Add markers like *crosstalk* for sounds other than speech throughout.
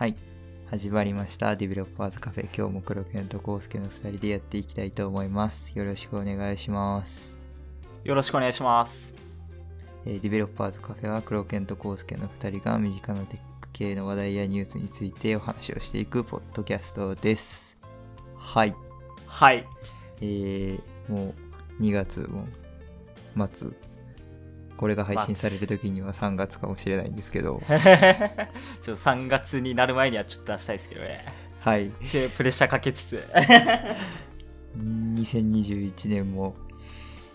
はい。始まりました。ディベロッパーズカフェ。今日も黒犬とコウスケの2人でやっていきたいと思います。よろしくお願いします。よろしくお願いします。えーディベロッパーズカフェは黒犬とコウスケの2人が身近なテック系の話題やニュースについてお話をしていくポッドキャストです。はい。はい。えー、もう2月も末。これが配信される時には3月かもしれないんですけど、*laughs* ちょっと3月になる前にはちょっと出したいですけどね。はい。で、プレッシャーかけつつ。2021年も、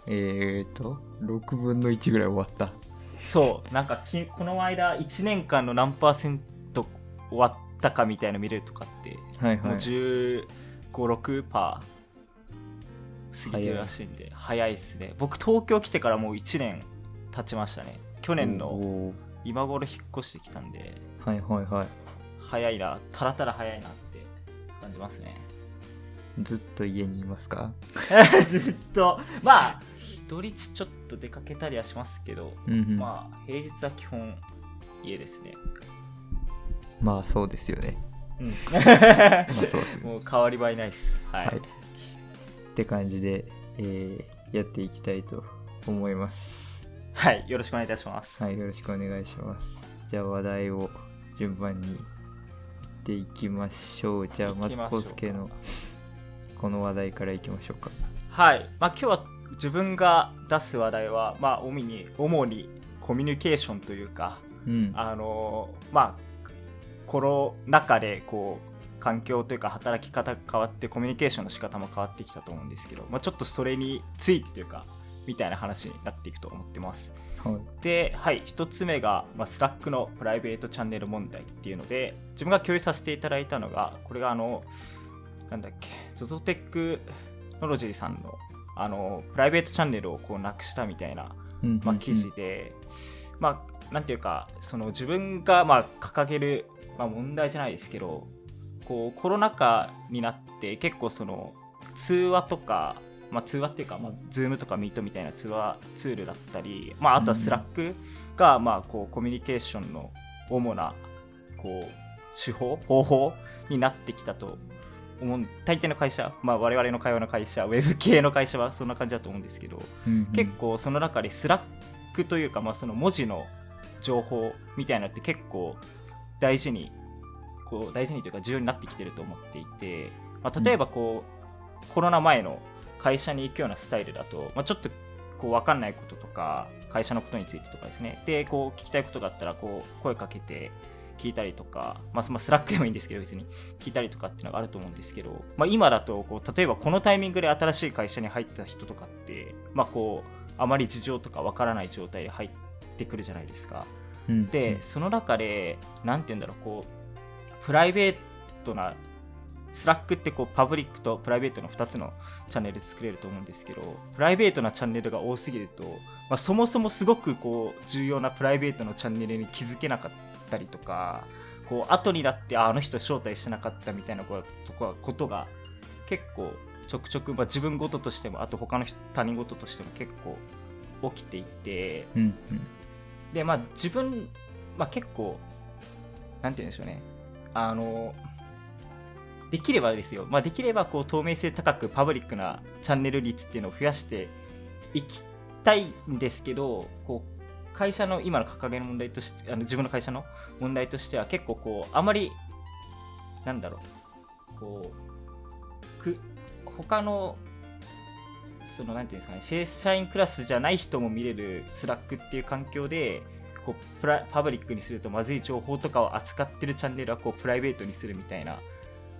えーと、6分の1ぐらい終わった。そう、なんかきこの間1年間の何パーセント終わったかみたいなの見れるとかって、もうはいはい。15、6パー過ぎてるらしいんで、早いっすね。僕、東京来てからもう1年経ちましたね。去年の今頃引っ越してきたんで、はいはいはい。早いな、たらたら早いなって感じますね。ずっと家にいますか？*laughs* ずっとまあ土日ちょっと出かけたりはしますけど、うんうん。ままあ平日は基本家ですねあそうですよね。うんまあそうっすね。*laughs* もう変わり映えないですはい、はいって感じで、えーやっていきたいと思います。はい、よろしくお願いいたします、はい、よろしくお願いします。じゃあ話題を順番にいっていきましょう。じゃあまずコウスケのこの話題からいきましょうか。はいまあ今日は自分が出す話題はまあ主に主にコミュニケーションというかうん。あのーまあコロナ禍でこう環境というか働き方が変わってコミュニケーションの仕方も変わってきたと思うんですけど、まあ、ちょっとそれについてというかみたいな話になっていくと思ってますはい。で、はい、1つ目が、まあ、 Slack のプライベートチャンネル問題っていうので自分が共有させていただいたのがこれがあのなんだっけ ZOZO テックノロジーさんのあのプライベートチャンネルをこうなくしたみたいなまあ、記事で、まあ、なんていうかその自分がまあ掲げる、まあ、問題じゃないですけどこうコロナ禍になって結構その通話とか、まあ、通話っていうか、まあ、Zoom とか Meet みたいな通話ツールだったり、まあ、あとは Slack がまあこうコミュニケーションの主なこう手法方法になってきたと思う大抵の会社、まあ、我々の会話の会社ウェブ系の会社はそんな感じだと思うんですけど、うんうん。結構その中で Slack というか、まあ、その文字の情報みたいなのって結構大事にこう大事にというか重要になってきてると思っていて、まあ、例えばこう、コロナ前の会社に行くようなスタイルだと、まあ、ちょっとこう分かんないこととか会社のことについてとかですね。でこう聞きたいことがあったらこう声かけて聞いたりとか、まあ、まあ Slack でもいいんですけど別に。聞いたりとかっていうのがあると思うんですけど、まあ、今だとこう例えばこのタイミングで新しい会社に入った人とかって、まあ、こうあまり事情とかわからない状態で入ってくるじゃないですか。うん。でその中で何て言うんだろうこうプライベートな Slack ってこうパブリックとプライベートの2つのチャンネル作れると思うんですけどプライベートなチャンネルが多すぎると、まあ、そもそもすごくこう重要なプライベートのチャンネルに気づけなかったりとかこう後になってああの人招待してなかったみたいなことかことが結構ちょくちょく、まあ、自分事としてもあと他の人他人事としても結構起きていてうん。でまあ自分、まあ、結構なんて言うんでしょうね。あのできればですよ、まあ、できればこう透明性高くパブリックなチャンネル率っていうのを増やしていきたいんですけどこう会社の今の掲げる問題としてあの自分の会社の問題としては結構こうあまりなんだろうこうく他のそのなんていうんですかね社員クラスじゃない人も見れる Slack っていう環境でこうプラパブリックにするとまずい情報とかを扱ってるチャンネルはこうプライベートにするみたいな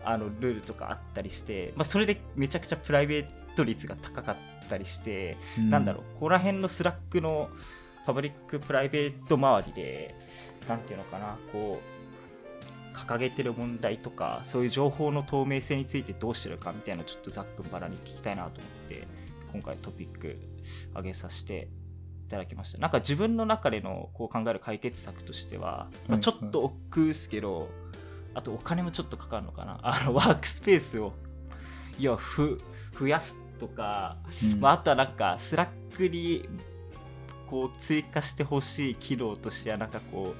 あのルールとかあったりして、まあ、それでめちゃくちゃプライベート率が高かったりして、うん。なんだろうここら辺の Slack のパブリックプライベート周りでなんていうのかなこう掲げてる問題とかそういう情報の透明性についてどうしてるかみたいなのちょっとざっくばらんに聞きたいなと思って今回トピック上げさせていただきました。なんか自分の中でのこう考える解決策としては、まあ、ちょっと億劫ですけど、あとお金もちょっとかかるのかな。*laughs* あのワークスペースをいやふ増やすとか、うん。まあ、あとはなんか Slack にこう追加してほしい機能としてはなんかこ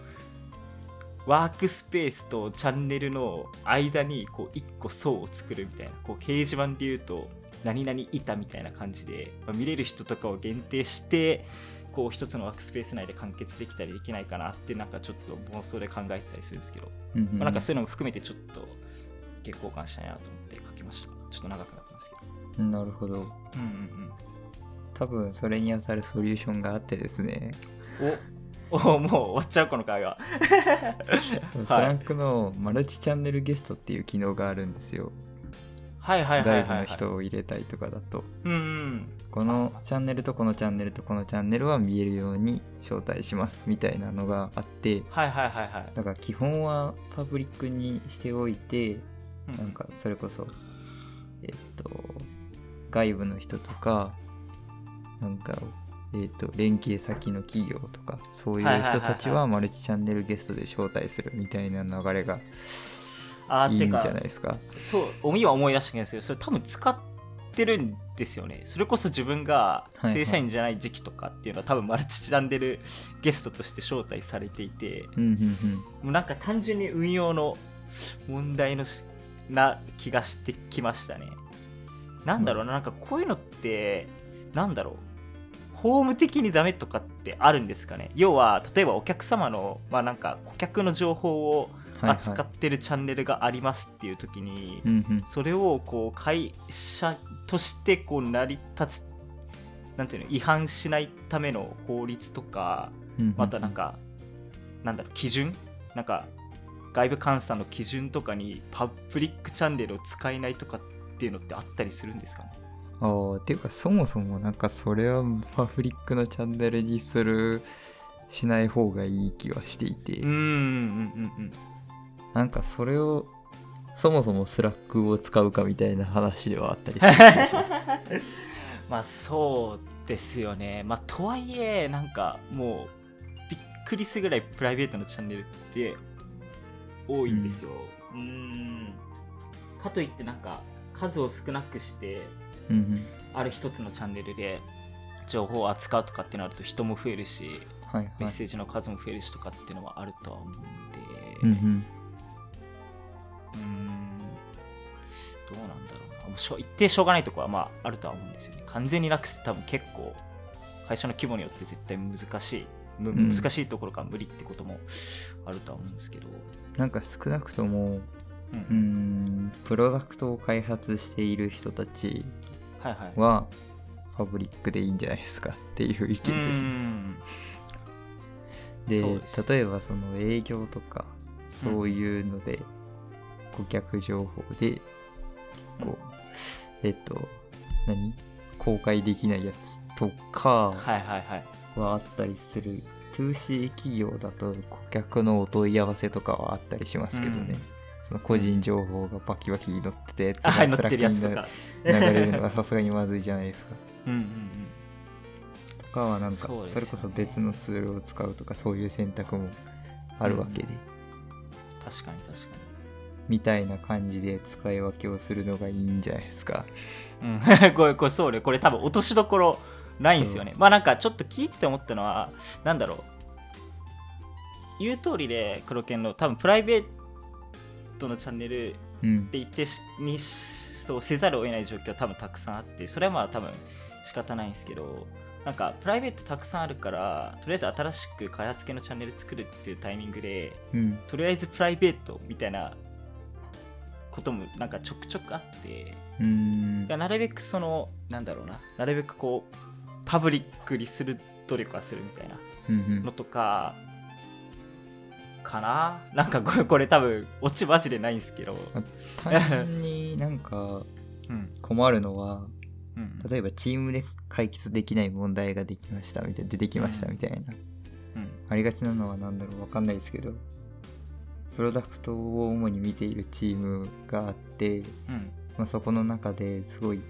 うワークスペースとチャンネルの間にこう1個層を作るみたいな。こう掲示板で言うと何々板みたいな感じで、まあ見れる人とかを限定してこう一つのワークスペース内で完結できたりできないかなってなんかちょっと妄想で考えてたりするんですけど、うんうんまあ、なんかそういうのも含めてちょっと意見交換したいなと思って書きましたちょっと長くなったんですけど。なるほど。うんうん多分それに当たるソリューションがあってですね。うんおおもう終わっちゃうこの会話。*laughs* スランクのマルチチャンネルゲストっていう機能があるんですよ外部の人を入れたいとかだとうんうん。このチャンネルとこのチャンネルとこのチャンネルは見えるように招待しますみたいなのがあってはいはいはいはい。だから基本はパブリックにしておいてうん。なんかそれこそえっと外部の人とかなんかえっと連携先の企業とかそういう人たちはマルチチャンネルゲストで招待するみたいな流れがあーてかいいんじゃないですか？そう今思い出したんですけどそれ多分使ってるんですよね。それこそ自分がはいはい。正社員じゃない時期とかっていうのは多分マルチチャンネルゲストとして招待されていて。うんうんうん。もうなんか単純に運用の問題のしな気がしてきましたね。なんだろうななんかこういうのってなんだろう。法務的にダメとかってあるんですかね？要は例えばお客様のまあなんか顧客の情報をはいはい扱ってるチャンネルがありますっていう時に、それをこう会社としてこう成り立つなんていうの違反しないための法律とかまたなんかなんだろう基準？なんか外部監査の基準とかにパブリックチャンネルを使えないとかっていうのってあったりするんですかね？ああっていうかそもそもなんかそれはパブリックのチャンネルにするしない方がいい気はしていて、うんうんうんうんなんかそれをそもそも Slack を使うかみたいな話ではあったりします。*laughs* まあそうですよね。まあとはいえなんかもうびっくりするぐらいプライベートのチャンネルって多いんですよ。うーん。かといってなんか数を少なくしてうんうん。ある一つのチャンネルで情報を扱うとかってなると人も増えるしはいはい。メッセージの数も増えるしとかっていうのはあるとは思うんで。うんうんどうなんだろうな。もうしょ一定しょうがないところはまああるとは思うんですよね。完全になくすって多分結構会社の規模によって絶対難しい。難しいところが無理ってこともあるとは思うんですけど、なんか少なくともうん。プロダクトを開発している人たちはいはい。はパブリックでいいんじゃないですかっていう意見です。で例えばその営業とかそういうので、顧客情報でこう、えっと何？公開できないやつとかはいはいはいはあったりする。2C 企業だと顧客のお問い合わせとかはあったりしますけどね、うん。その個人情報がバキバキ載ってたやつあはいが *laughs* 載ってるやつとか。流れるのはさすがにまずいじゃないですか。うんうんうん。とかはなんかそれこそ別のツールを使うとかそういう選択もあるわけで、確かに確かみたいな感じで使い分けをするのがいいんじゃないですか。にうん。*laughs* これこれそうね。これ多分落としどころないんですよね。まあなんかちょっと聞いてて思ったのはなんだろう。言う通りで黒犬の多分プライベートのチャンネルうん。って言ってしにそうせざるを得ない状況は多分たくさんあってそれはまあ多分仕方ないんですけどなんかプライベートたくさんあるからとりあえず新しく開発系のチャンネル作るっていうタイミングでうん。とりあえずプライベートみたいなこともなんかちょくちょくあってうーんなるべくそのなんだろうななるべくこうパブリックにする努力はするみたいなうんのとかかな。なんかこれこれ多分オチマジでないんですけど。単純になんか *laughs* うん。困るのはうん例えばチームで解決できない問題ができましたみたいな出てきましたみたいな、うん。ありがちなのは何だろうわかんないですけどプロダクトを主に見ているチームがあって、うん。まあ、そこの中ですごい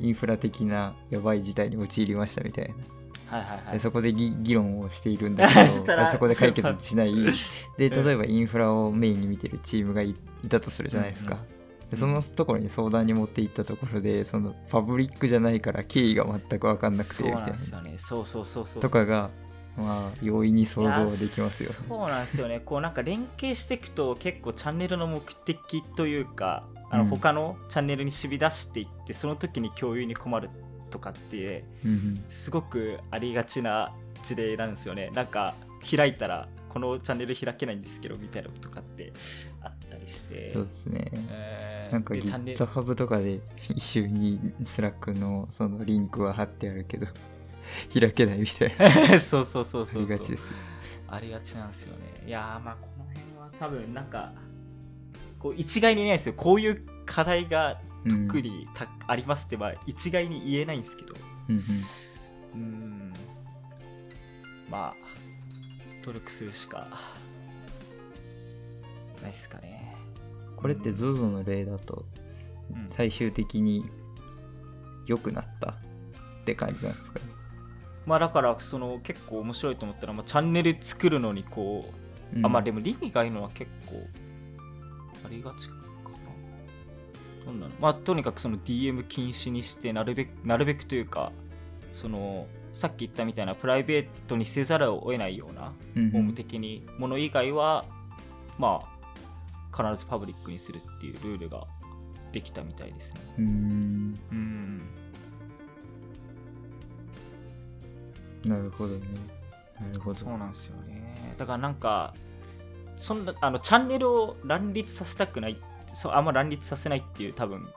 インフラ的なやばい事態に陥りましたみたいな。はいはいはい。でそこで議議論をしているんだけど *laughs* そこで解決しない。*laughs* でうん。例えばインフラをメインに見てるチームがいいたとするじゃないですか、でそのところに相談に持っていったところでそのパブリックじゃないから経緯が全く分かんなくてみたいな。なんですよね。そうそうそうそう。とかがまあ容易に想像できますよ。そうなんですよね。こうなんか連携していくと結構チャンネルの目的というかあのうん。他のチャンネルに締め出していって、その時に共有に困るとかってうんうん。すごくありがちな事例なんですよね。なんか開いたらこのチャンネル開けないんですけどみたいなことかってあったりして。そうですね。えーなんかでチャンネル GitHub とかで一緒に Slack のそのリンクは貼ってあるけど開けないみたいな。*laughs* そうそうそうあそうそう。りがちです。ありがちなんですよね。いやーまあこの辺は多分なんかこう一概に言えないですよ。こういう課題がうん特にた、ありますってまあ一概に言えないんですけど。うんうん。うーん。まあ努力するしかないですかね。これって ZOZO の例だとうん。最終的に良くなったって感じなんですか？ねまあだからその結構面白いと思ったら、まあ、チャンネル作るのにこう、あまあでももリミがいいのは結構ありがちかな。どんなの？まあとにかくその DM 禁止にしてなるべくなるべくというかそのさっき言ったみたいなプライベートにせざるを得ないようなうんホーム的にもの以外はまあ必ずパブリックにするっていうルールができたみたいですね。うんなるほどね。なるほど。そうなんですよね。だからなんかそんなあのチャンネルを乱立させたくないそうあんま乱立させないっていう多分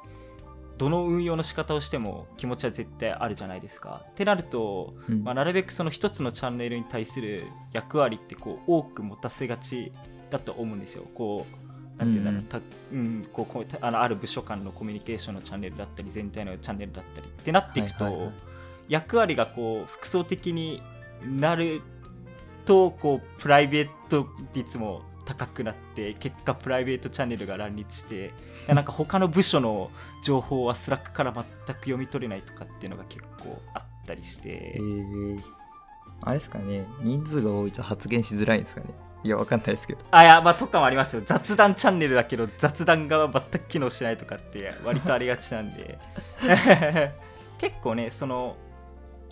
どの運用の仕方をしても気持ちは絶対あるじゃないですか。ってなると、うん。まあ、なるべくその一つのチャンネルに対する役割ってこう多く持たせがちだと思うんですよ。こうなんていうんだろう、うん。たうん、こうこうたあのある部署間のコミュニケーションのチャンネルだったり全体のチャンネルだったりってなっていくと、はいはいはい役割がこう複層的になるとこうプライベート率も高くなって結果プライベートチャンネルが乱立してなんか他の部署の情報は Slack から全く読み取れないとかっていうのが結構あったりして、えー、あれですかね。人数が多いと発言しづらいんですかね。いやわかんないですけど。あいやまあとかもありますよ。雑談チャンネルだけど雑談が全く機能しないとかって割とありがちなんで。*laughs* 結構ねその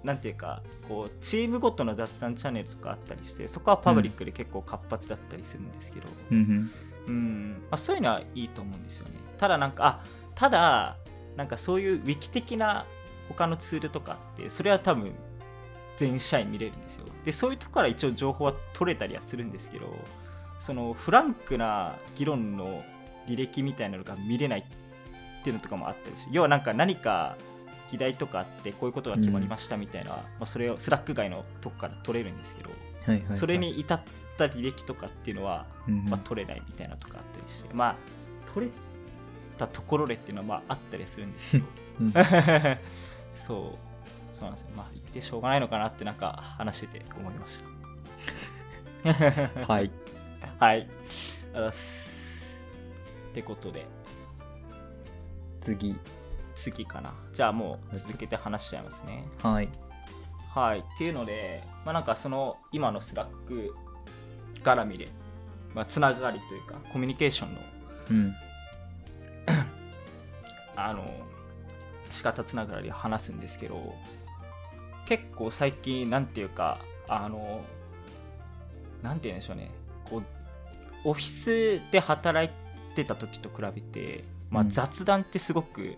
なんていうかこうチームごとの雑談チャンネルとかあったりしてそこはパブリックで結構活発だったりするんですけど、うんうん。まあ、そういうのはいいと思うんですよね。ただなんかあただなんかそういうウィキ的な他のツールとかあってそれは多分全社員見れるんですよ。でそういうとこから一応情報は取れたりはするんですけどそのフランクな議論の履歴みたいなのが見れないっていうのとかもあったりして要はなんか何か議題とかあってこういうことが決まりましたみたいな、まあ、それを Slack 外のとこから取れるんですけど、はいはい、はい、それに至った履歴とかっていうのはうんうん、まあ、取れないみたいなとかあったりして、まあ取れたところでっていうのはまああったりはするんですけど。*laughs* うん。*laughs* そうそうなんですよ。まあ言ってしょうがないのかなってなんか話してて思いました。はい。*laughs* はい。ありがとうございます。ってことで。次次かな。じゃあもう続けて話しちゃいますね。はい。はい。っていうのでまあなんかその今の Slack 絡みで、まあ、つながりというかコミュニケーションのうん。*coughs* あの仕方つながりで話すんですけど結構最近なんていうかあのなんて言うんでしょうね。こうオフィスで働いてた時と比べて、まあ、うん。雑談ってすごく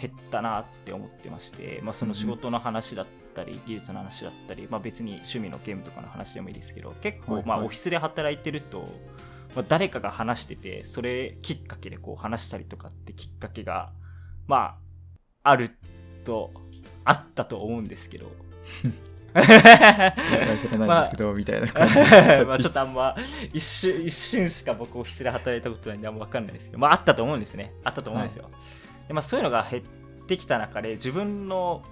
減ったなって思ってまして、まあ、その仕事の話だったり技術の話だったり、まあ、別に趣味のゲームとかの話でもいいですけど結構、はいはい。まあ、オフィスで働いてると、まあ、誰かが話しててそれきっかけでこう話したりとかってきっかけがまああるとあったと思うんですけど。*laughs* 知らないんですけど、みたいな感じ。*laughs* まあちょっとあんま一瞬一瞬しか僕オフィスで働いたことないんであんま分かんないですけどまああったと思うんですね。あったと思うんですよ、でまあ、そういうのが減ってきた中で自分の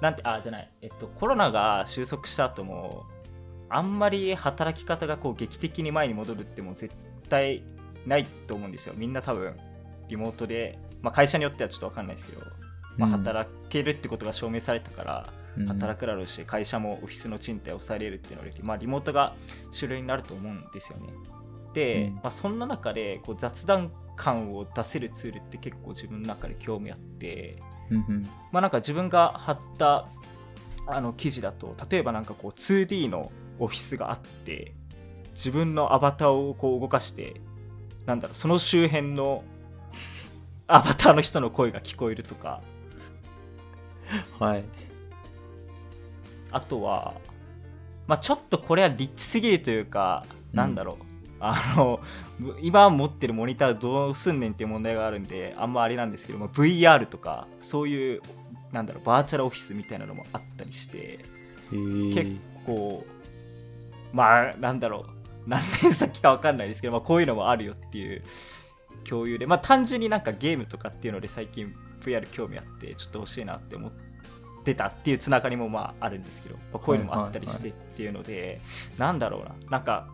なんてあじゃないえっとコロナが収束した後もあんまり働き方がこう劇的に前に戻るってもう絶対ないと思うんですよ。みんな多分リモートで、まあ、会社によってはちょっと分かんないですけど、まあ、働けるってことが証明されたから、働くだろうし会社もオフィスの賃貸を抑えれるっていうので、まあ、リモートが主流になると思うんですよね。で、うん。まあ、そんな中でこう雑談感を出せるツールって結構自分の中で興味あって、うんうん。まあ、なんか自分が貼ったあの記事だと例えばなんかこう 2D のオフィスがあって自分のアバターをこう動かしてなんだろうその周辺の *laughs* アバターの人の声が聞こえるとか。はい。あとは、まあ、ちょっとこれはリッチすぎるというか、うんなんだろうあの今持ってるモニターどうすんねんっていう問題があるんであんまあれなんですけども VR とかそういうなんだろうバーチャルオフィスみたいなのもあったりして結構まあなんだろう何年先か分かんないですけど、まあ、こういうのもあるよっていう共有でまあ単純になんかゲームとかっていうので最近 VR 興味あってちょっと欲しいなって思ってたっていうつながりもまああるんですけど、まあ、こういうのもあったりしてっていうので、なんだろうななんか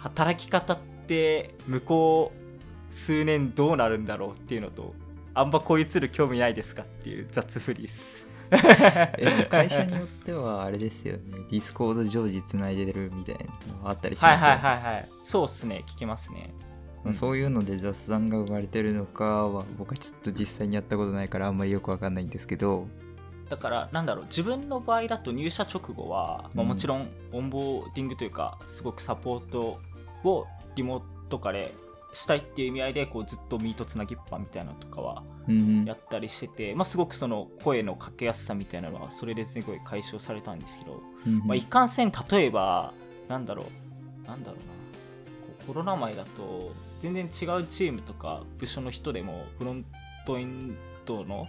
働き方って向こう数年どうなるんだろうっていうのとあんまこういうツール興味ないですかっていう雑フリーです。え会社によってはあれですよね。*laughs* Discord 常時つないでるみたいなのがあったりしますよね。はいはいはいはい。そうっすね。聞きますね。まあそういうので雑談が生まれてるのかは僕はちょっと実際にやったことないからあんまりよくわかんないんですけど。だからなんだろう自分の場合だと入社直後は、まあ、うん。もちろんオンボーディングというかすごくサポートをリモート化でしたいっていう意味合いでこうずっとミートつなぎっぱみたいなのとかはうんやったりしてて、まあ、すごくその声のかけやすさみたいなのはそれですごい解消されたんですけど、うんまあ、いかんせん例えばなんだろうなんだろうな。コロナ前だと全然違うチームとか部署の人でもフロントエンドの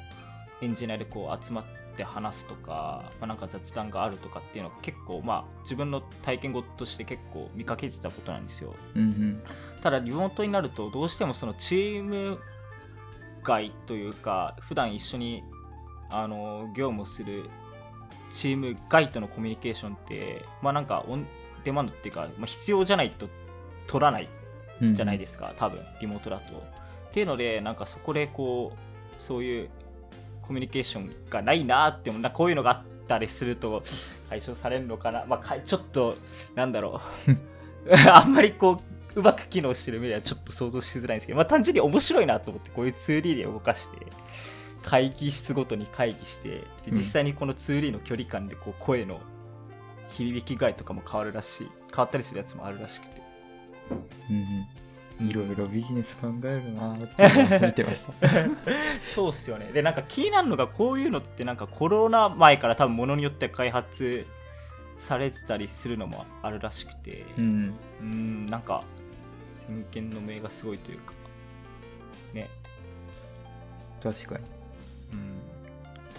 エンジニアでこう集まって話すとか、まあ、なんか雑談があるとかっていうのは結構まあ自分の体験語として結構見かけてたことなんですよ。うんうん。ただリモートになるとどうしてもそのチーム外というか普段一緒にあの業務をするチーム外とのコミュニケーションってまあなんかオンデマンドっていうか、まあ、必要じゃないと取らないうんじゃないですか、多分リモートだと。っていうのでなんかそこでこうそういうコミュニケーションがないなってもなこういうのがあったりすると解消されるのかな、まあ、ちょっとなんだろう。*laughs* あんまりこううまく機能してる目ではちょっと想像しづらいんですけど、まあ、単純に面白いなと思ってこういう 2D で動かして会議室ごとに会議してでうん。実際にこの 2D の距離感でこう声の響き具合とかも変わるらしい。変わったりするやつもあるらしくて。うんうんいろいろビジネス考えるなーって見てました。そうっすよね。でなんか気になるのがこういうのってなんかコロナ前から多分ものによっては開発されてたりするのもあるらしくて。うん。うん。なんか先見の明がすごいというか。ね。確かに。うん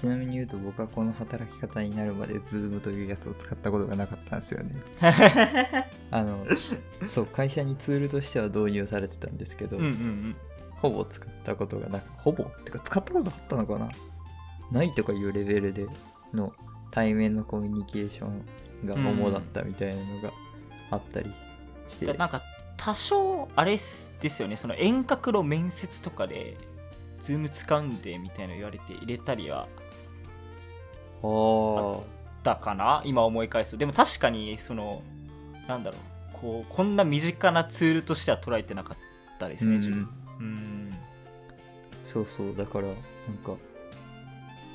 ちなみに言うと僕はこの働き方になるまで Zoom というやつを使ったことがなかったんですよね。*laughs* あのそう会社にツールとしては導入されてたんですけど、うんうんうん。ほぼ使ったことがなくほぼってか使ったことあったのかな？ないとかいうレベルでの対面のコミュニケーションが主だったみたいなのがあったりして、でなんか多少あれですよね。その遠隔の面接とかで Zoom 使うんでみたいなの言われて入れたりはあーだかな？今思い返す。とでも確かにそのなんだろう。こうこんな身近なツールとしては捉えてなかったですね、うん。自分。うん。そうそう。だからなんか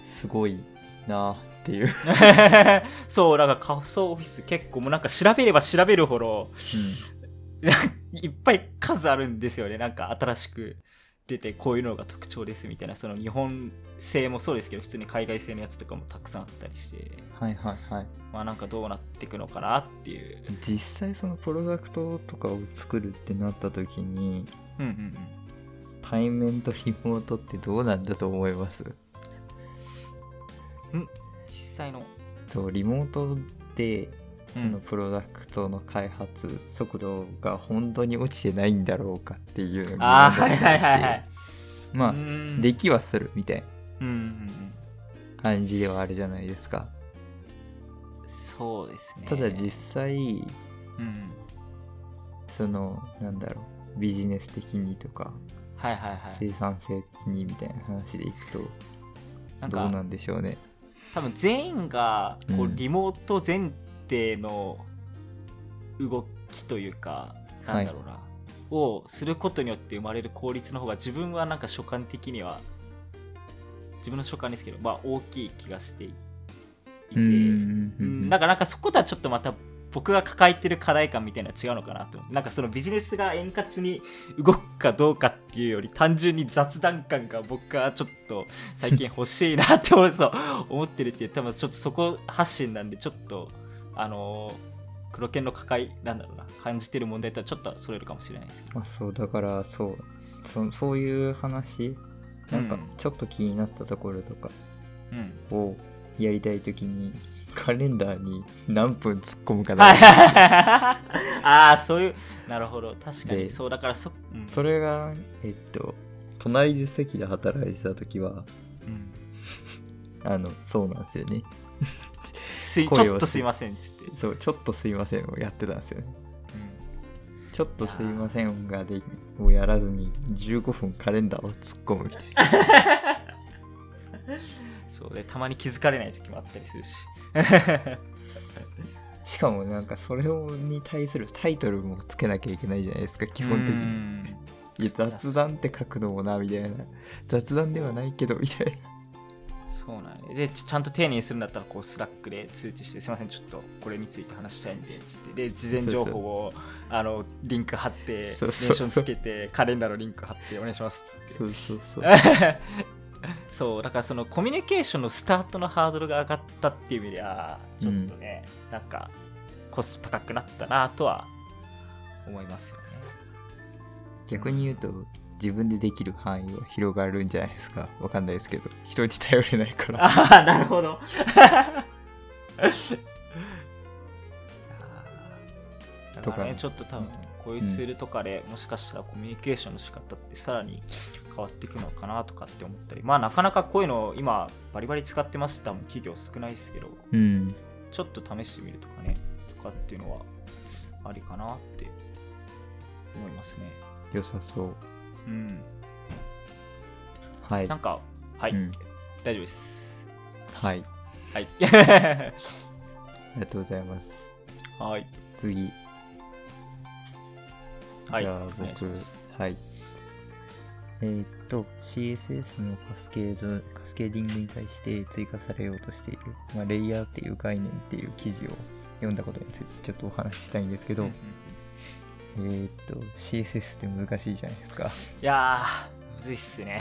すごいなあっていう、*laughs* そうなんか仮想オフィス結構もうなんか調べれば調べるほど *laughs* いっぱい数あるんですよね。なんか新しく出てこういうのが特徴ですみたいなその日本製もそうですけど普通に海外製のやつとかもたくさんあったりして。はいはいはい。まあなんかどうなっていくのかなっていう。実際そのプロダクトとかを作るってなった時にうんうんうん。対面とリモートってどうなんだと思います？実際の、そうリモートでうこのプロダクトの開発速度が本当に落ちてないんだろうかっていうのああがはいはいはいはい。まあうん。できはするみたいな感じではあるじゃないですか。そうですね。ただ実際うん。そのなんだろうビジネス的にとかはいはいはい。生産性的にみたいな話でいくとどうなかんでしょうね。多分全員がこううん。リモート前提の動きというか、なんだろうなをすることによって生まれる効率の方が自分はなんか所感的には自分の所感ですけどまあ大きい気がしていて。うんうんからなんかそことはちょっとまた僕が抱えてる課題感みたいなのは違うのかなと。なんかそのビジネスが円滑に動くかどうかっていうより単純に雑談感が僕はちょっと最近欲しいなって思うそう思ってるっていう多分ちょっとそこ発信なんでちょっとあのー黒犬の抱えなんだろうな感じてる問題とはちょっとそれるかもしれないですけど。まあそうだからそうそそういう話なんかうんちょっと気になったところとかうん。をやりたい時にカレンダーに何分突っ込むかな、*laughs* ああそういうなるほど確かに。でそうだからそ,、うん、それがえっと隣で席で働いてた時はうん。*laughs* あのそうなんですよねすいちょっとすいませんっつって、そうちょっとすいませんをやってたんですよね。ちょっとすいませんがでをやらずに15分カレンダーを突っ込むみたいな。*laughs* そうでたまに気づかれない時もあったりするし。*laughs* しかもなんかそれをに対するタイトルもつけなきゃいけないじゃないですか基本的うにん。いや雑談って書くのもなみたいな。雑談ではないけどみたいなそうなんや。でちちゃんと丁寧にするんだったらこう Slack で通知してすいませんちょっとこれについて話したいんでつって。で事前情報をあのリンク貼ってメンションつけてカレンダーのリンク貼ってお願いしますっつって。そうそうそう。*laughs* そうだからそのコミュニケーションのスタートのハードルが上がったっていう意味ではちょっとね、なんかコスト高くなったなとは思いますよね。逆に言うと自分でできる範囲は広がるんじゃないですか。わかんないですけど。人に頼れないから。ああなるほど。*laughs* だとかね。ちょっと多分こういうツールとかでもしかしたらコミュニケーションの仕方ってさらに変わっていくのかなとかって思ったり。まあなかなかこういうの今バリバリ使ってますって多分企業少ないですけど。うん。ちょっと試してみるとかね。とかっていうのはありかなって思いますね。良さそううん。はい。なんかはい、うん。大丈夫です。はい。はい。*laughs* ありがとうございます。はい。次。はい。じゃあ僕はい。えーっと CSS のカスケードカスケーディングに対して追加されようとしている、まあ、レイヤーっていう概念っていう記事を読んだことについてちょっとお話ししたいんですけど、うんうんえーっと CSS って難しいじゃないですか。いやーむずいっすね。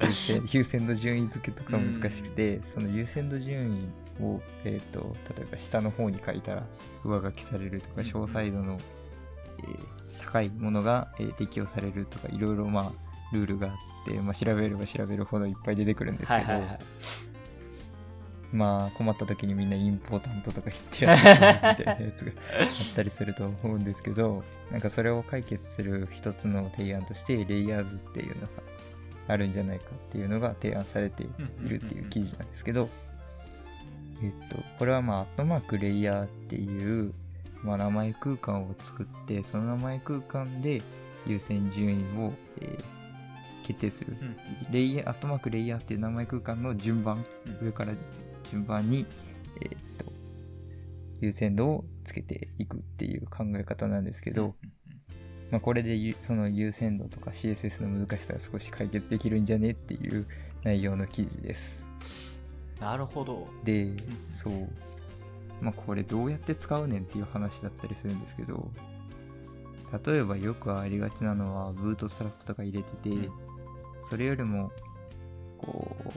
*laughs* 優先度順位付けとか難しくて、その優先度順位を、えー、と例えば下の方に書いたら上書きされるとかうん。詳細度の、えー高いものが、えー適用されるとかいろいろまあルールがあって、まあ、調べれば調べるほどいっぱい出てくるんですけど、はいはいはいまあ困った時にみんなインポータントとか言ってやってしまうみたいなやつがあったりすると思うんですけど *laughs* なんかそれを解決する一つの提案としてレイヤーズっていうのがあるんじゃないかっていうのが提案されているっていう記事なんですけどえっとこれはまあアットマークレイヤーっていう、まあ、名前空間を作ってその名前空間で優先順位を、えー決定する。うん。レイヤー、アットマークレイヤーっていう名前空間の順番、うん。上から順番に、えーっと、優先度をつけていくっていう考え方なんですけど、まあ、これでゆその優先度とか CSS の難しさが少し解決できるんじゃねっていう内容の記事です。なるほどで、そう。まあ、これどうやって使うねんっていう話だったりするんですけど、例えばよくありがちなのは、ブートストラップとか入れてて、うんそれよりも、こう、あ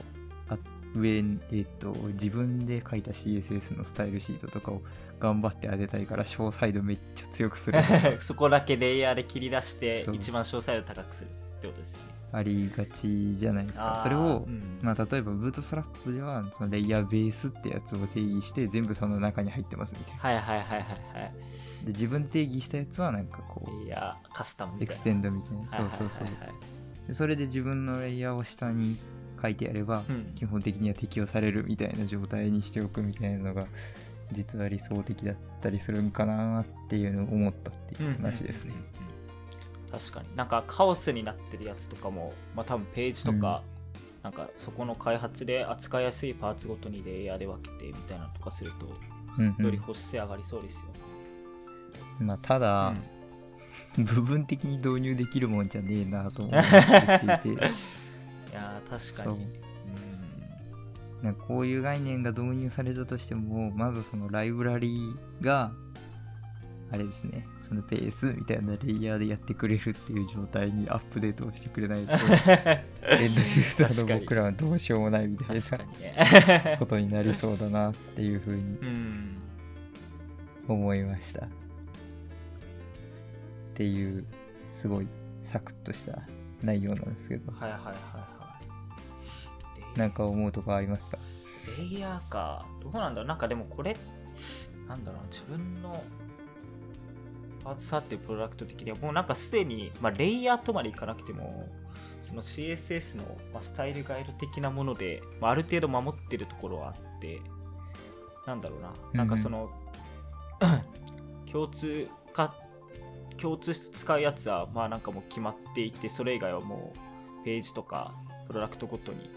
上に、えっ、と、自分で書いた CSS のスタイルシートとかを頑張って当てたいから、詳細度めっちゃ強くする *laughs* そこだけレイヤーで切り出して一番詳細度高くするってことですよね。ありがちじゃないですか。それをう、ん。まあ、例えば、 Bootstrap では、その layer base ってやつを定義して、全部その中に入ってますみたいな。はいはいはいはいはい。で自分定義したやつはなんかこう layer custom extend みたいな。はいそうそうそう。はいはいはいでそれで自分のレイヤーを下に書いてやればうん。基本的には適用されるみたいな状態にしておくみたいなのが実は理想的だったりするんかなっていうのを思ったっていう話ですね。うんうんうんうん。確かになんかカオスになってるやつとかもまあ多分ページとか、なんかそこの開発で扱いやすいパーツごとにレイヤーで分けてみたいなのとかするとうんうん。より保守性上がりそうですよね、まあただうん。*laughs* 部分的に導入できるもんじゃねえなと思ってきていて *laughs* 確かに。う。ん。なこういう概念が導入されたとしてもまずそのライブラリーがあれですね。そのペースみたいなレイヤーでやってくれるっていう状態にアップデートをしてくれないと *laughs* エンドユーザーの僕らはどうしようもないみたいなことになりそうだなっていうふうにうん思いました。っていうすごいサクッとした内容なんですけど。はいはいはいはいなんか思うとこありますか？レイヤーか。どうなんだろう。なんかでもこれなんだろうな。自分のパーツ触ってるプロダクト的にはもうなんかすでに、まあ、レイヤーとまでいかなくてもその CSS の、まあ、スタイルガイド的なもので、まあ、ある程度守ってるところはあってなんだろうな。なんかその、*clears throat* 共通か共通して使うやつはまあなんかもう決まっていてそれ以外はもうページとかプロダクトごとに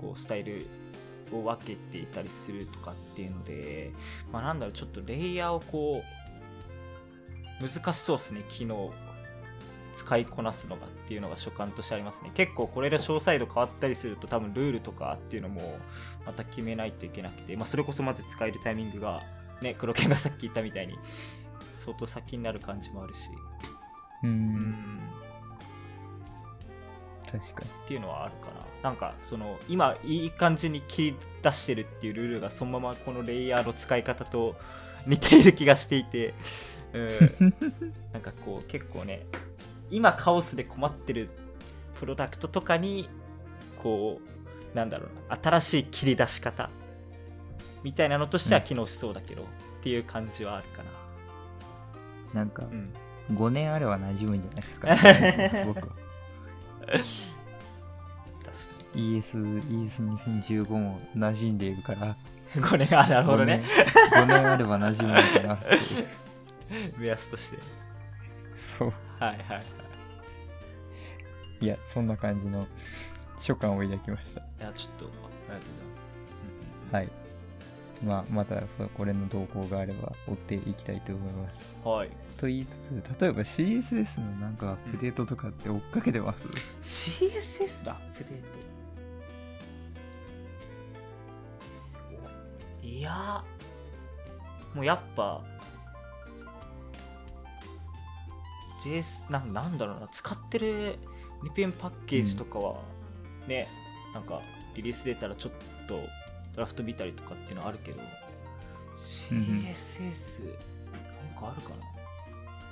こうスタイルを分けていたりするとかっていうので、まあ、なんだろうちょっとレイヤーをこう難しそうですね機能使いこなすのがっていうのが所感としてありますね。結構これで詳細度変わったりすると多分ルールとかっていうのもまた決めないといけなくて、まあ、それこそまず使えるタイミングがね黒犬がさっき言ったみたいに相当先になる感じもあるし。ううんん。確かに。っていうのはあるかななんかその今いい感じに切り出してるっていうルールがそのままこのレイヤーの使い方と似ている気がしていて、うん、*laughs* なんかこう結構ね今カオスで困ってるプロダクトとかにこうなんだろうな新しい切り出し方みたいなのとしては機能しそうだけど、っていう感じはあるかな、なんかうん、5年あれば馴染むんじゃないですか、*laughs* 僕は。確か ES ES2015 も馴染んでいるから。に5年あなるほどね。5年あれば馴染むのかなっていう。目安として。そう。はいはいはい。いやそんな感じの所感を抱きました。いや、ちょっと、ありがとうございます。はい。まあまたそうこれの動向があれば追っていきたいと思います。うんはい。と言いつつ例えば CSS のなんかアップデートとかって追っかけてます、CSS のアップデート？いや、もうやっぱ、JS、ななんだろうな、使ってるリペンパッケージとかは、ね、なんか、リリース出たらちょっとドラフト見たりとかっていうのはあるけど、うんうん CSS、なんかあるかな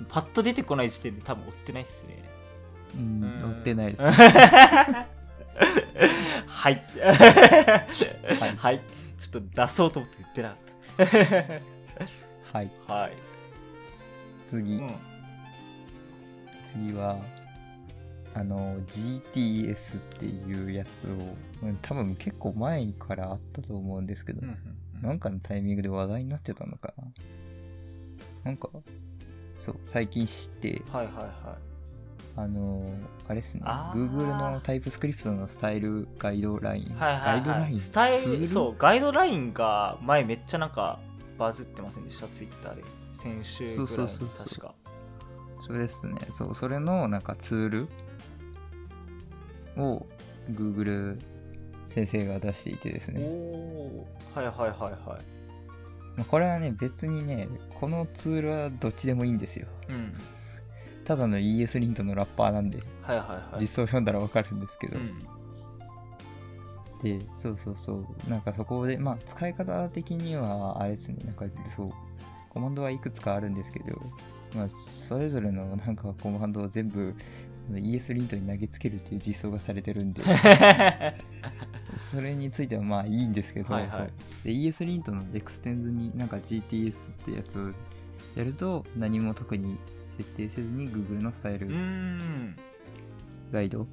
パッと出てこない時点で多分追ってないっすね。うんうん追ってないです、*laughs* *laughs* はい。はい。ちょっと出そうと思って言ってなかっはいた。はい。次、うん。次はあの GTS っていうやつをうん多分結構前からあったと思うんですけど、なんかのタイミングで話題になってたのかななんかそう最近知ってはいはいはあのあれですね Google のタイプスクリプトのスタイルガイドライン、い。はいはい、はい。ガイドラインスタイル、ツール？そう、ガイドラインが前めっちゃなんかバズってませんでした、ツイッターで。先週ぐらいそうそうそう確か。それですねそうそれのなんかツールを Google 先生が出していてですおね、おー。はいはいはいはい。まあこれはね別にねこのツールはどっちでもいいんですようん。ただの ES リントのラッパーなんではいはいはい。実装読んだらわかるんですけど、うん。でそうそうそう。なんかそこでまあ使い方的にはあれですね。なんかそうコマンドはいくつかあるんですけど、まあ、それぞれのなんかコマンドを全部 ES リントに投げつけるっていう実装がされてるんで。*laughs* それについてはまあいいんですけど、はいはい。で ES リントのエクステンズになんか GTS ってやつをやると何も特に設定せずに Google のスタイルガイド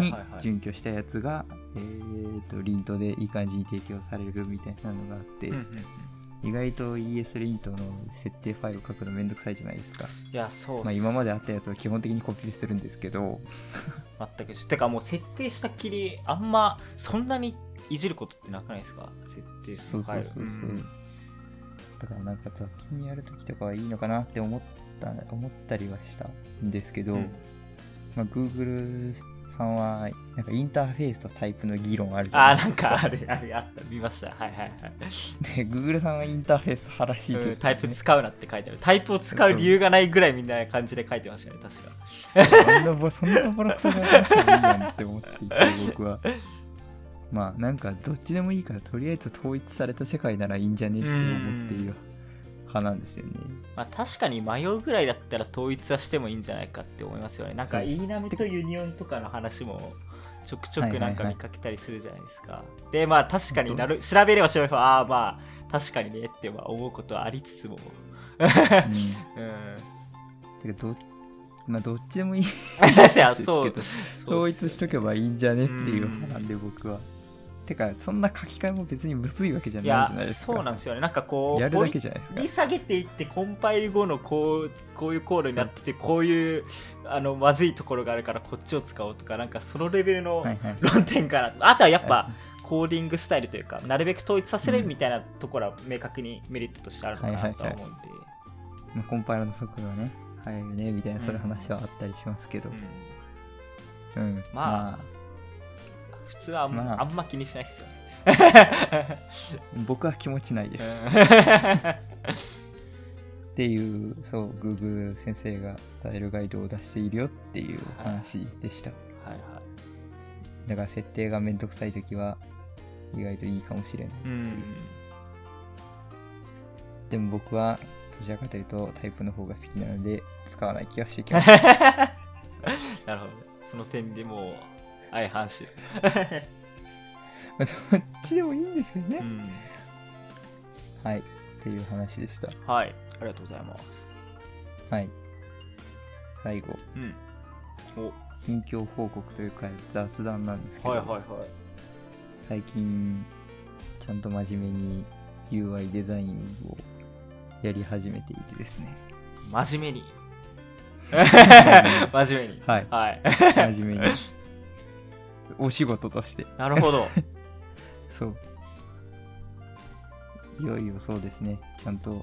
に準拠したやつが、えー、と lint でいい感じに提供されるみたいなのがあって、うんうんうん。意外と ES リントの設定ファイル書くのめんどくさいじゃないですか、いや、そうまあ、今まであったやつを基本的にコピペするんですけど。全く。てかもう設定したきりあんまそんなにいじることってなくないですか？設定そうそうそうそう、ん。だからなんか雑にやるときとかはいいのかなって思った思ったりはしたんですけど、うん。まあ、Google さんはなんかインターフェースとタイプの議論あるじゃないですか。なんかあるあるあった見ました。はいはいはい。で Google さんはインターフェース派らしいですよ、ね。うんタイプ使うなって書いてある。タイプを使う理由がないぐらいみんな感じで書いてましたね確かそんなボそんなボロクソがなくてもいいやんって思っていて僕は。まあなんかどっちでもいいからとりあえず統一された世界ならいいんじゃねって思っている派なんですよね。まあ確かに迷うぐらいだったら統一はしてもいいんじゃないかって思いますよね。なんかイーナミとユニオンとかの話もちょくちょくなんかはいはいはい見かけたりするじゃないですか、でまあ確かになる。調べれば調べればああまあ確かにねってまあ思うことはありつつも。うん。うん。てかどまあどっちでもいい。*laughs* です統一しとけばいいんじゃねっていう派なんで僕はてかそんな書き換えも別にむずいわけじゃいないじゃやないですか。そうなんですよね。なんかこうやるだけじゃないですか。掘り下げていってコンパイル後のこうこういうコードになっててこういうあのまずいところがあるからこっちを使おうとかなんかそのレベルのはいはい。論点から、あとはやっぱコーディングスタイルというかなるべく統一させるみたいなところは明確にメリットとしてあるのかなとは思うんで、まあコンパイラーの速度はね速いよねみたいなそういう話はあったりしますけど。うん。うん、まあ普通はあん,、まあ。あんま気にしないっすよね。僕は気持ちないです、うんっていうそう Google 先生がスタイルガイドを出しているよっていう話でした、はいはい。だから設定がめんどくさい時は意外といいかもしれない、う。ん。でも僕はどちらかというとタイプの方が好きなので使わない気がしてきました。*laughs* なるほどその点でもう相反し、*laughs* まあどっちでもいいんですよね、うん、はいっていう話でした。はいありがとうございます。はい。最後。うん。お。近況報告というか雑談なんですけど、はいはいはい。最近ちゃんと真面目に UI デザインをやり始めていてですね。真面目に。面 *laughs* 真面目に。はい。はい。真面目にお仕事として。なるほど。*laughs* そう。いよいよそうですね。ちゃんと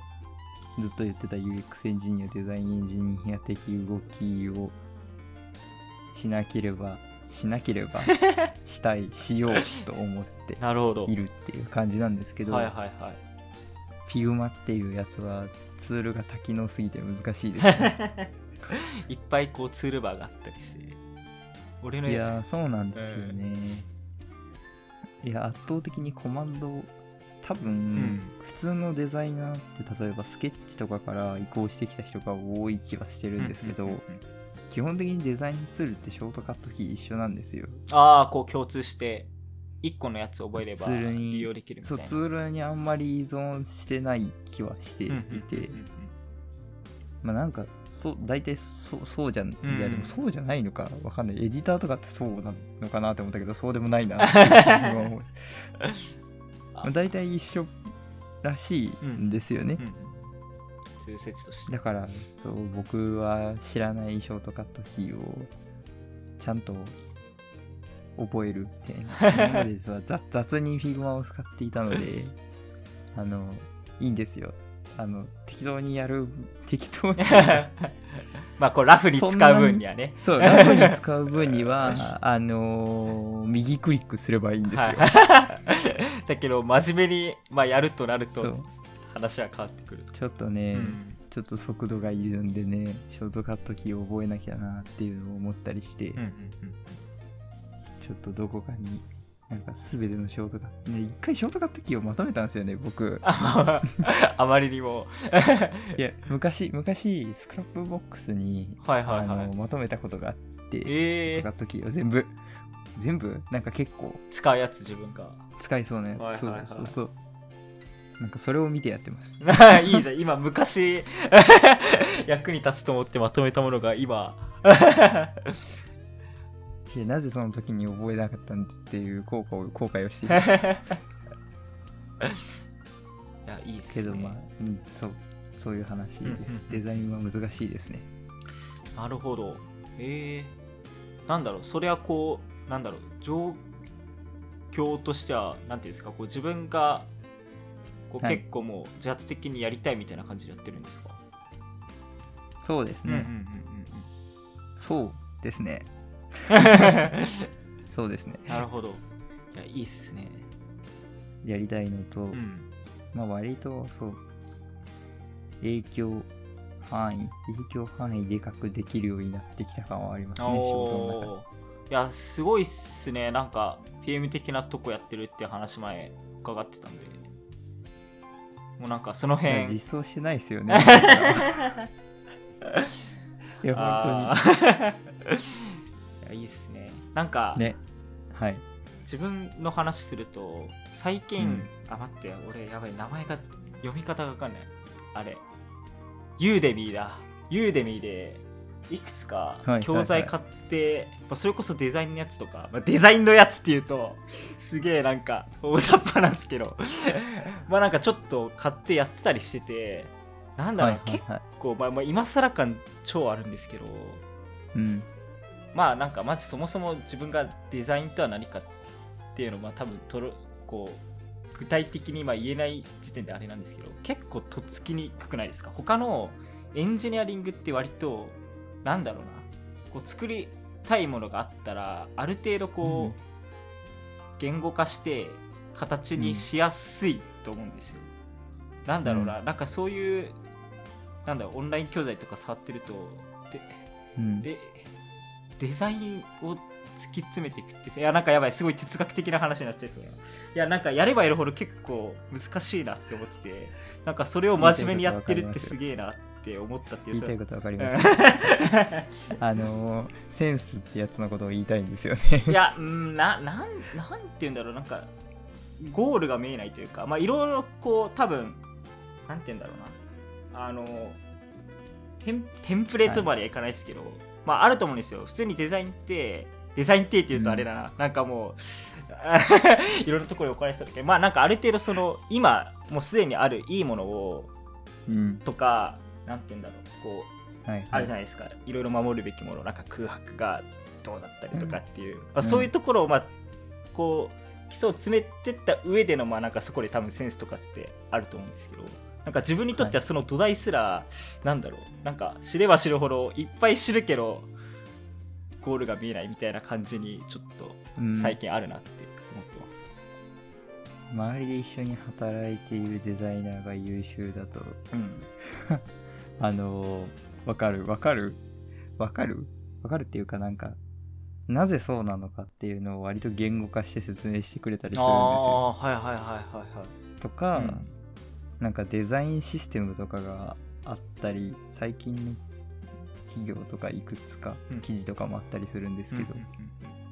ずっと言ってた UX エンジニアデザインエンジニア的動きをしなければしなければ *laughs* したいしようと思っているっていう感じなんですけど、はいはいはい。Figma っていうやつはツールが多機能すぎて難しいですね。*laughs* いっぱいこうツールバーがあったりして俺のいやーそうなんですよね、いや圧倒的にコマンド多分、ん。普通のデザイナーって例えばスケッチとかから移行してきた人が多い気はしてるんですけど、うんうんうん基本的にデザインツールってショートカットキー一緒なんですよ。ああこう共通して1個のやつ覚えればツールに利用できるみたいうな。そツールにあんまり依存してない気はしていて、うんうんうんうんまあなんかそう大体そうそうじゃん、うんいやでもそうじゃないのかわかんない。エディターとかってそうなのかなって思ったけどそうでもないな *laughs* まあ大体一緒らしいんですよね、うん。うん。通説として。だからそう僕は知らないショートカットキーをちゃんと覚えるみたいな今までは *laughs* 雑雑に Figma を使っていたのであのいいんですよあの適当にやる適当に。*laughs* まあこうラフに使う分にはね。そうラフに使う分には *laughs* あの右クリックすればいいんですよ、は *laughs* いだけど真面目に、まあ、やるとなると話は変わってくるちょっとね、うん。ちょっと速度がいるんでねショートカットキーを覚えなきゃなっていうのを思ったりして、うんうんうん。ちょっとどこかになんか全てのショートカットね一回ショートカットキーをまとめたんですよね僕。あ *laughs* あまりにも。*laughs* いや昔昔 Scrapbox に、はいはいはい。あのまとめたことがあって、ショえーートカットキーを全部。全部？なんか結構。使うやつ自分が。使いそうなやつ、はいはいはい。そうそうそう。なんかそれを見てやってます。*laughs* いいじゃん。今昔役に立つと思ってまとめたものが今いやなぜその時に覚えなかったんだっていう後悔を後悔をしている。*laughs* いやいいっすね。けどまあ、うん、そうそういう話です、うんうんうん。デザインは難しいですね。なるほど。えー、なんだろう。それはこうなんだろう。状況としてはなんていうんですか。こう自分がこうはい。結構もう自発的にやりたいみたいな感じでやってるんですか、そうですね、うんうんうん。そうですね *laughs* そうですね。なるほど。いやいいっすね。やりたいのと、うん。まあ割とそう影響範囲影響範囲でかくできるようになってきた感はありますね仕事の中で。いやすごいっすね。なんか PM 的なとこやってるって話前伺ってたんで。もうなんかその辺。実装してないですよね *laughs* いやあ本ー。いやいいっすね。なんか、ね。はい。自分の話すると最近、うん。あ待って俺やばい名前が読み方がわかんない。あれ。ユーデミーだ。ユーデミーでいくつかはい教材買って、まあ、それこそデザインのやつとか、まあ、デザインのやつっていうと *laughs* すげえなんか大雑把なんですけど。*laughs* まあなんかちょっと買ってやってたりしててなんだろう、結構、まあ、まあ今更感超あるんですけどうんまあなんかまずそもそも自分がデザインとは何かっていうのをまあ多分とるこう具体的にまあ言えない時点であれなんですけど結構とっつきにくくないですか？他のエンジニアリングって割となんだろうなこう作りたいものがあったらある程度こう、言語化して形にしやすいと思うんですよ、なんだろうな、なんかそういうなんだろうオンライン教材とか触ってるとでうん。でデザインを突き詰めていくっていやなんかやばいすごい哲学的な話になっちゃいそうな。いやなんかやればやるほど結構難しいなって思っててなんかそれを真面目にやってるってすげえなって思ったっていう言いたいことわかりうんます。*laughs* あのーセンスってやつのことを言いたいんですよね。いやうんななんなんて言うんだろうなんかゴールが見えないというかまあいろいろこう多分なんて言うんだろうな。あのテンテンプレートまではいかないですけど、まああると思うんですよ。普通にデザインってデザインってって言うとあれだな、なんかもう *laughs* いろんなところに置かれてたけどまあなんかある程度その今もうすでにあるいいものをうん。とかなんて言うんだろう。こうはいあるじゃないですか、いろいろ守るべきものなんか空白がどうだったりとかっていう、まあ、うんそういうところをまあこう基礎を詰めてった上でのまあなんかそこで多分センスとかってあると思うんですけどなんか自分にとってはその土台すら、なんだろうなんか知れば知るほどいっぱい知るけどゴールが見えないみたいな感じにちょっとうん。最近あるなって思ってます、周りで一緒に働いているデザイナーが優秀だと。うん。*laughs* あのーわかる？わかる？わかる？わかるっていうかなんかなぜそうなのかっていうのを割と言語化して説明してくれたりするんですよ。はいはいはいはいはい。とか、うんなんかデザインシステムとかがあったり最近の企業とかいくつかうん。記事とかもあったりするんですけど、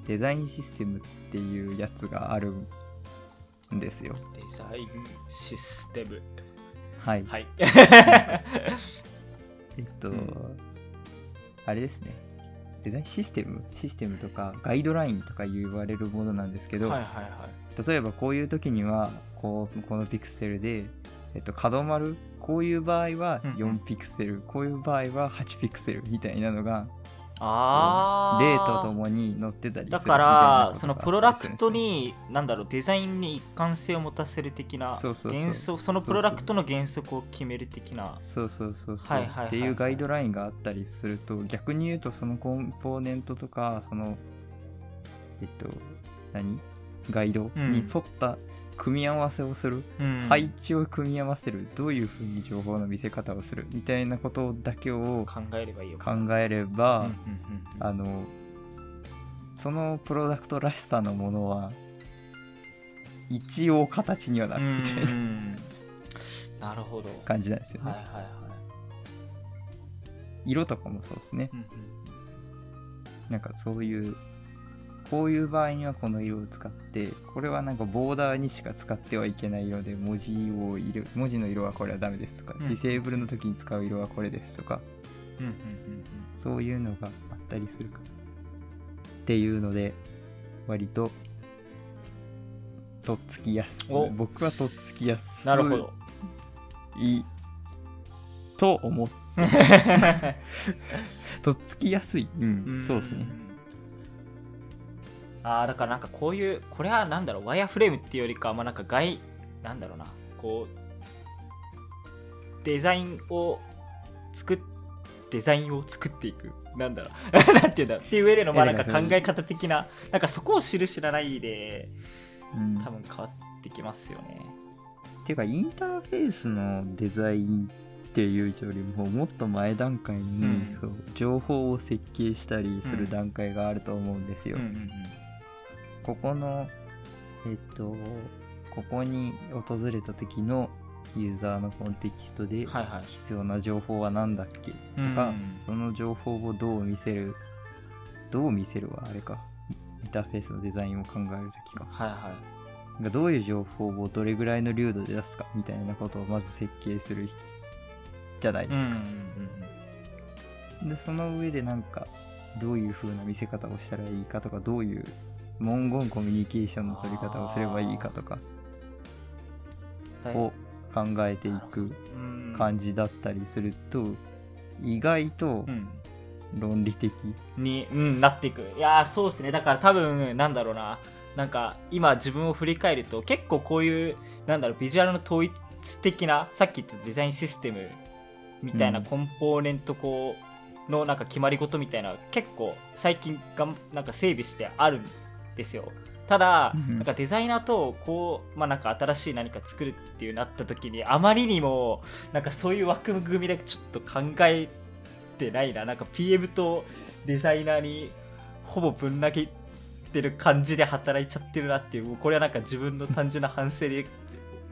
デザインシステムっていうやつがあるんですよ。デザインシステム。はい、はい。*laughs* えっと、うん。あれですね。デザインシステム？システムとかガイドラインとか言われるものなんですけど、例えばこういう時にはこうこのピクセルで、えっと、角丸こういう場合はうんうん。4ピクセル、こういう場合は8ピクセルみたいなのがああ例とともに載ってたりするだからそのプロダクトになんだろうデザインに一貫性を持たせる的なそうそうそう。原則そのプロダクトの原則を決める的な。そうそうそうそう、っていうガイドラインがあったりすると逆に言うとそのコンポーネントとかそのえっと何？ガイドに沿った組み合わせをする、うん。配置を組み合わせるどういうふうに情報の見せ方をするみたいなことだけを考えればいいよ。考えれば、あのそのプロダクトらしさのものは一応形にはなうんるみたいな。うんなるほど。感じなんですよね、はいはいはい。色とかもそうですね。うんうん。なんかそういうこういう場合にはこの色を使ってこれはなんかボーダーにしか使ってはいけない色で文字を入れ文字の色はこれはダメですとか、うん。ディセーブルの時に使う色はこれですとかうんうんうんそういうのがあったりするからっていうので割ととっつきやすお。僕はとっつきやすなるほど。いと思って。*laughs* とっつきやすい。うん。そうですねああだからなんかこういうこれはなんだろうワイヤーフレームっていうよりかまあなんか外なんだろうなこうデザインを作っデザインを作っていくなんだろう *laughs* なんていうんだっていう上でのまあえなんか考え方的ななんかそこを知る知らないでうん。多分変わってきますよね。ていうかインターフェースのデザインっていうよりももっと前段階に、うん。そう情報を設計したりする段階があると思うんですよ。うんうんここのえっとここに訪れた時のユーザーのコンテキストでうんはいはい。必要な情報は何だっけとか、うん。その情報をどう見せるどう見せるはあれか。インターフェースのデザインを考える時か。はいはい。なんかどういう情報をどれぐらいの流度で出すかみたいなことをまず設計するじゃないですか、うんうんうん。でその上でなんかどういう風な見せ方をしたらいいかとかどういう文言コミュニケーションの取り方をすればいいかとかを考えていくうん。感じだったりすると意外とうん。論理的、に、うん、なっていく。いやーそうですね。だから多分なんだろうな。なんか今自分を振り返ると結構こういうなんだろうビジュアルの統一的なさっき言ったデザインシステムみたいなうん。コンポーネントこうのなんか決まり事みたいな結構最近がんなんか整備してあるんですよ。ただ、なんかデザイナーとこう、まあ、なんか新しい何か作るっていうなった時にあまりにもなんかそういう枠組みでちょっと考えてないな。なんか PM とデザイナーにほぼぶん投げてる感じで働いちゃってるなっていうこれはなんか自分の単純な反省で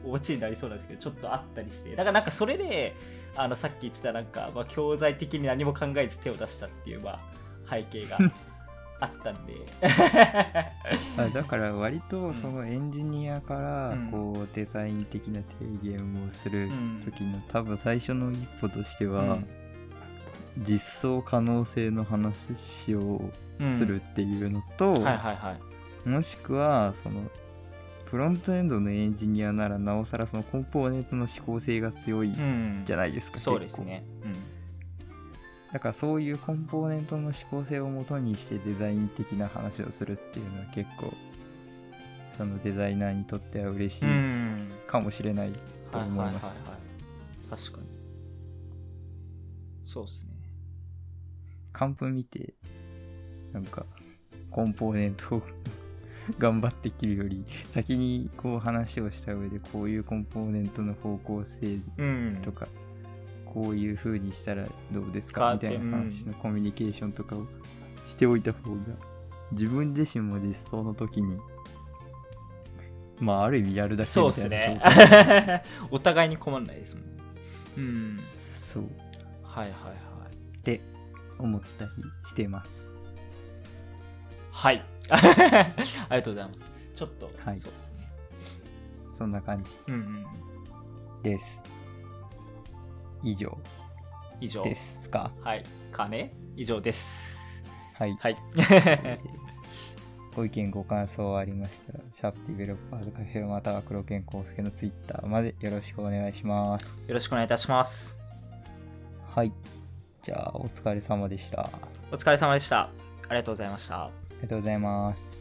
オチになりそうなんですけどちょっとあったりして。だからなんかそれであのさっき言ってたなんか、まあ、教材的に何も考えず手を出したっていう、まあ、背景が *laughs* あったんで。*laughs* あだから割とそのエンジニアからうん。こうデザイン的な提言をするうん。時の多分最初の一歩としては、うん。実装可能性の話をするっていうのと、もしくはそのフロントエンドのエンジニアならなおさらそのコンポーネントの指向性が強いうんじゃない。ですか、そうですね、だからそういうコンポーネントの指向性をもとにしてデザイン的な話をするっていうのは結構そのデザイナーにとっては嬉しうん、ういん。かもしれないと思いました確かに。そうですね。カンプ見てなんかコンポーネントを *laughs* 頑張って切るより先にこう話をした上でこういうコンポーネントの方向性うん。とかこういう風にしたらどうですか？みたいな話のコミュニケーションとかをしておいた方が自分自身も実装の時にまあある意味やるだけそうみたいなですね。*laughs* お互いに困んないですもんね。うん。そう。はいはいはい。って思ったりしてます。はい。*laughs* ありがとうございます。ちょっと、はい。そうですね。そんな感じうんうん。です以上。以上。ですか？はい。かね以上です。はい。はい。*laughs* ご意見ご感想ありましたら、シャープディベロッパーズカフェまたは黒健康介のツイッターまでよろしくお願いします。よろしくお願いいたします。はい。じゃあ、お疲れ様でした。あお疲れ様でした。ありがとうございました。りがとうございます。